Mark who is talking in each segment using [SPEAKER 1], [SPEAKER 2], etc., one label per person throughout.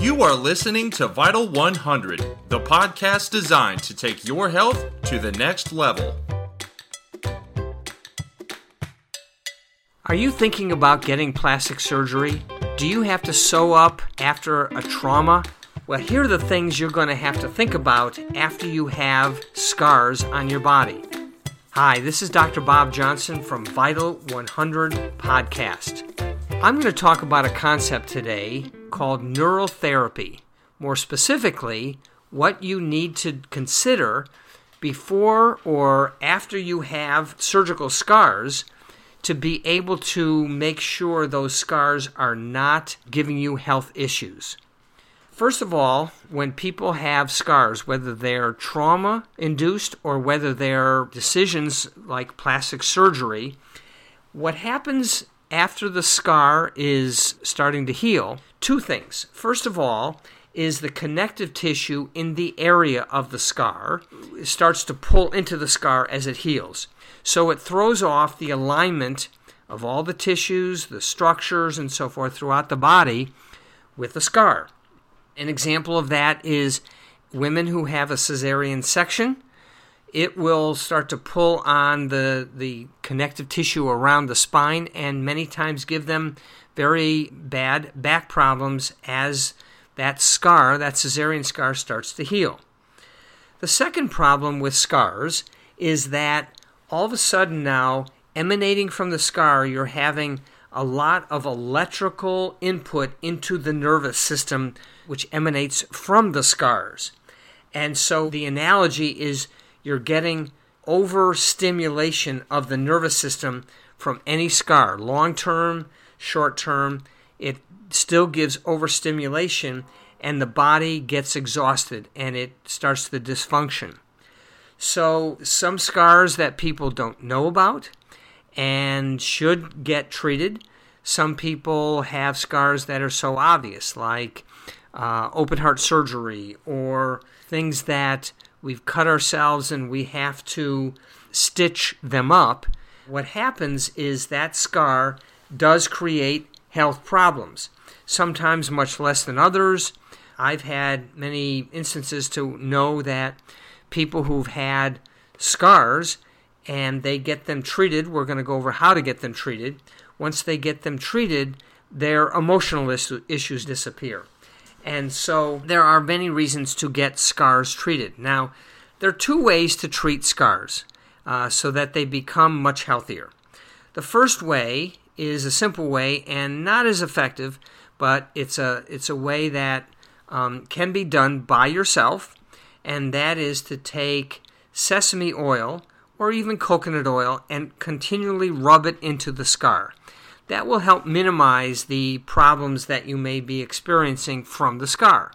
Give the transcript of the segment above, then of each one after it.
[SPEAKER 1] You are listening to Vital 100, the podcast designed to take your health to the next level.
[SPEAKER 2] Are you thinking about getting plastic surgery? Do you have to sew up after a trauma? Well, here are the things you're going to have to think about after you have scars on your body. Hi, this is Dr. Bob Johnson from Vital 100 Podcast. I'm going to talk about a concept today called neural therapy. More specifically, what you need to consider before or after you have surgical scars to be able to make sure those scars are not giving you health issues. First of all, when people have scars, whether they're trauma induced or whether they're decisions like plastic surgery, what happens after the scar is starting to heal, two things. First of all, is the connective tissue in the area of the scar it starts to pull into the scar as it heals. So it throws off the alignment of all the tissues, the structures, and so forth throughout the body with the scar. An example of that is women who have a cesarean section it will start to pull on the the connective tissue around the spine and many times give them very bad back problems as that scar, that cesarean scar starts to heal. The second problem with scars is that all of a sudden now emanating from the scar you're having a lot of electrical input into the nervous system which emanates from the scars. And so the analogy is you're getting overstimulation of the nervous system from any scar, long term, short term. It still gives overstimulation, and the body gets exhausted and it starts the dysfunction. So, some scars that people don't know about and should get treated. Some people have scars that are so obvious, like uh, open heart surgery or things that we've cut ourselves and we have to stitch them up, what happens is that scar does create health problems, sometimes much less than others. I've had many instances to know that people who've had scars and they get them treated, we're going to go over how to get them treated. Once they get them treated, their emotional issues disappear. And so there are many reasons to get scars treated. Now, there are two ways to treat scars uh, so that they become much healthier. The first way is a simple way and not as effective, but it's a it's a way that um, can be done by yourself, and that is to take sesame oil or even coconut oil and continually rub it into the scar that will help minimize the problems that you may be experiencing from the scar.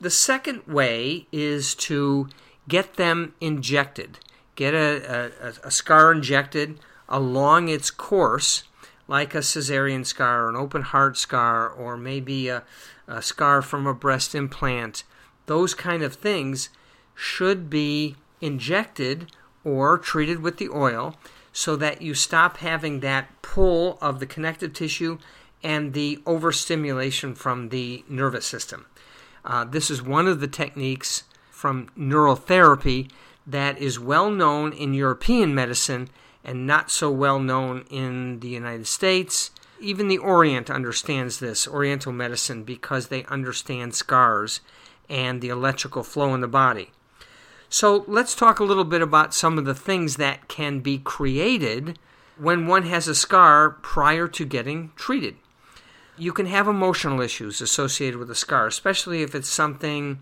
[SPEAKER 2] The second way is to get them injected, get a, a, a scar injected along its course, like a cesarean scar, an open heart scar, or maybe a, a scar from a breast implant. Those kind of things should be injected or treated with the oil so that you stop having that pull of the connective tissue and the overstimulation from the nervous system. Uh, this is one of the techniques from neural therapy that is well known in European medicine and not so well known in the United States. Even the Orient understands this, Oriental medicine, because they understand scars and the electrical flow in the body. So let's talk a little bit about some of the things that can be created when one has a scar prior to getting treated. You can have emotional issues associated with a scar, especially if it's something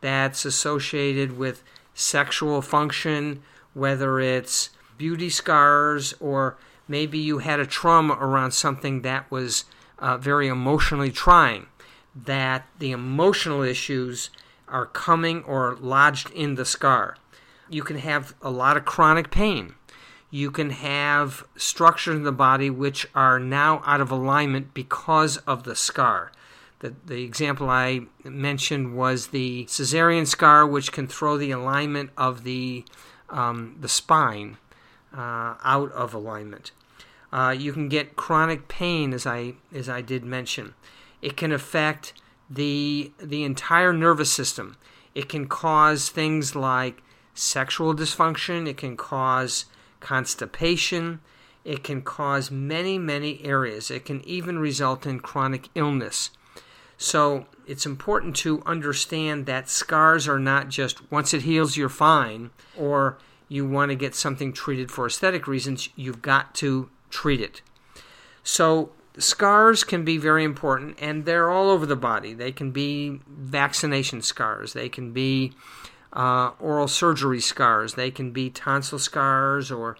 [SPEAKER 2] that's associated with sexual function, whether it's beauty scars or maybe you had a trauma around something that was uh, very emotionally trying, that the emotional issues are coming or lodged in the scar. You can have a lot of chronic pain. You can have structures in the body which are now out of alignment because of the scar. The, the example I mentioned was the cesarean scar, which can throw the alignment of the, um, the spine uh, out of alignment. Uh, you can get chronic pain, as I, as I did mention. It can affect the the entire nervous system. It can cause things like sexual dysfunction, it can cause constipation, it can cause many, many areas. It can even result in chronic illness. So it's important to understand that scars are not just once it heals, you're fine, or you want to get something treated for aesthetic reasons, you've got to treat it. So scars can be very important and they're all over the body. They can be vaccination scars, they can be uh, oral surgery scars, they can be tonsil scars, or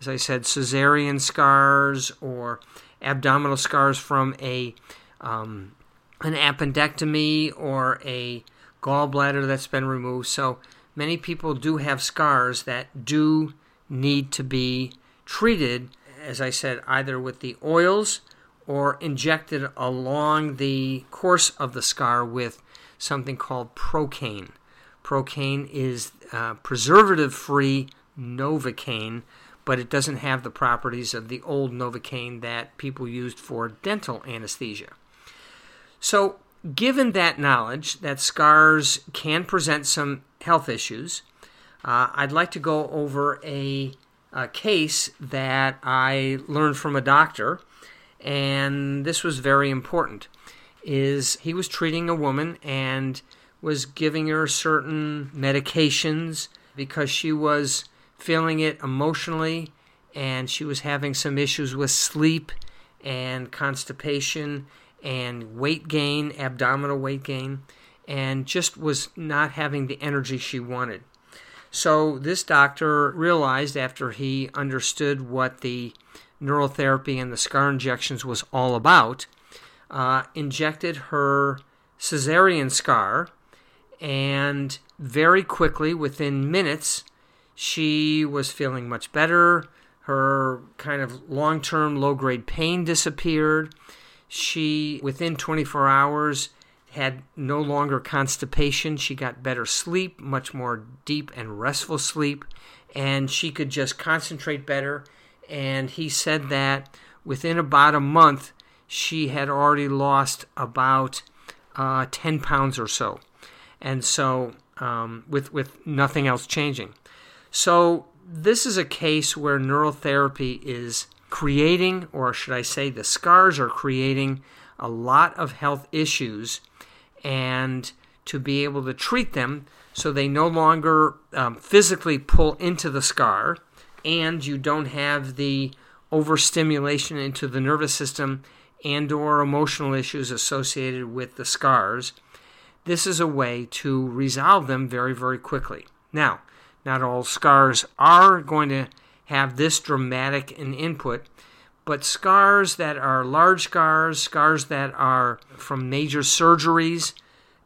[SPEAKER 2] as I said, cesarean scars, or abdominal scars from a um, an appendectomy or a gallbladder that's been removed. So many people do have scars that do need to be treated, as I said, either with the oils or injected along the course of the scar with something called Procaine. Procaine is uh, preservative free Novocaine, but it doesn't have the properties of the old Novocaine that people used for dental anesthesia. So, given that knowledge that scars can present some health issues, uh, I'd like to go over a, a case that I learned from a doctor and this was very important is he was treating a woman and was giving her certain medications because she was feeling it emotionally and she was having some issues with sleep and constipation and weight gain, abdominal weight gain, and just was not having the energy she wanted. So, this doctor realized after he understood what the neurotherapy and the scar injections was all about, uh, injected her cesarean scar, and very quickly, within minutes, she was feeling much better. Her kind of long term low grade pain disappeared. She, within 24 hours, had no longer constipation. She got better sleep, much more deep and restful sleep, and she could just concentrate better and he said that within about a month she had already lost about uh, 10 pounds or so. And so um, with with nothing else changing. So this is a case where neurotherapy is creating or should i say the scars are creating a lot of health issues. And to be able to treat them so they no longer um, physically pull into the scar and you don't have the overstimulation into the nervous system and or emotional issues associated with the scars this is a way to resolve them very very quickly. Now not all scars are going to have this dramatic an input but scars that are large scars scars that are from major surgeries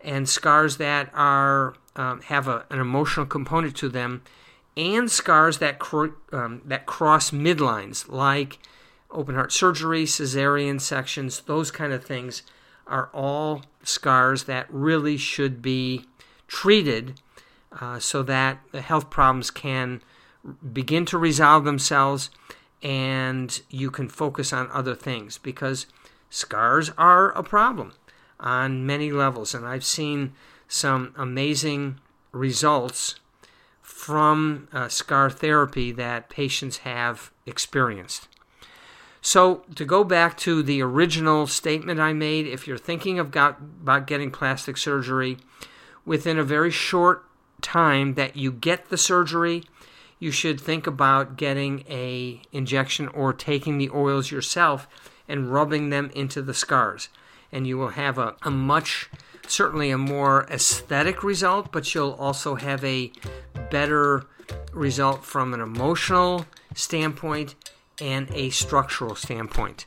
[SPEAKER 2] and scars that are um, have a, an emotional component to them and scars that, cr- um, that cross midlines, like open heart surgery, cesarean sections, those kind of things, are all scars that really should be treated uh, so that the health problems can begin to resolve themselves and you can focus on other things because scars are a problem on many levels. And I've seen some amazing results from uh, scar therapy that patients have experienced. So, to go back to the original statement I made, if you're thinking of got, about getting plastic surgery, within a very short time that you get the surgery, you should think about getting a injection or taking the oils yourself and rubbing them into the scars. And you will have a, a much certainly a more aesthetic result, but you'll also have a better result from an emotional standpoint and a structural standpoint.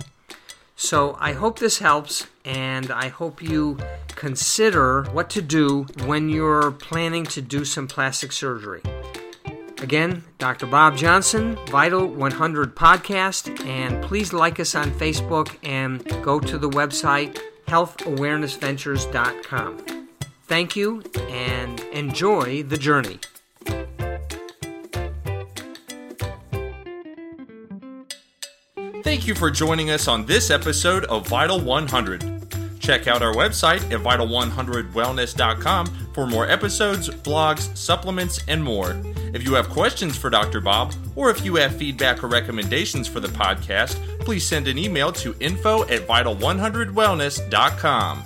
[SPEAKER 2] So I hope this helps, and I hope you consider what to do when you're planning to do some plastic surgery. Again, Dr. Bob Johnson, Vital 100 Podcast, and please like us on Facebook and go to the website healthawarenessventures.com. Thank you and enjoy the journey.
[SPEAKER 1] Thank you for joining us on this episode of Vital 100. Check out our website at vital100wellness.com for more episodes, blogs, supplements, and more. If you have questions for Dr. Bob, or if you have feedback or recommendations for the podcast, please send an email to info at vital100wellness.com.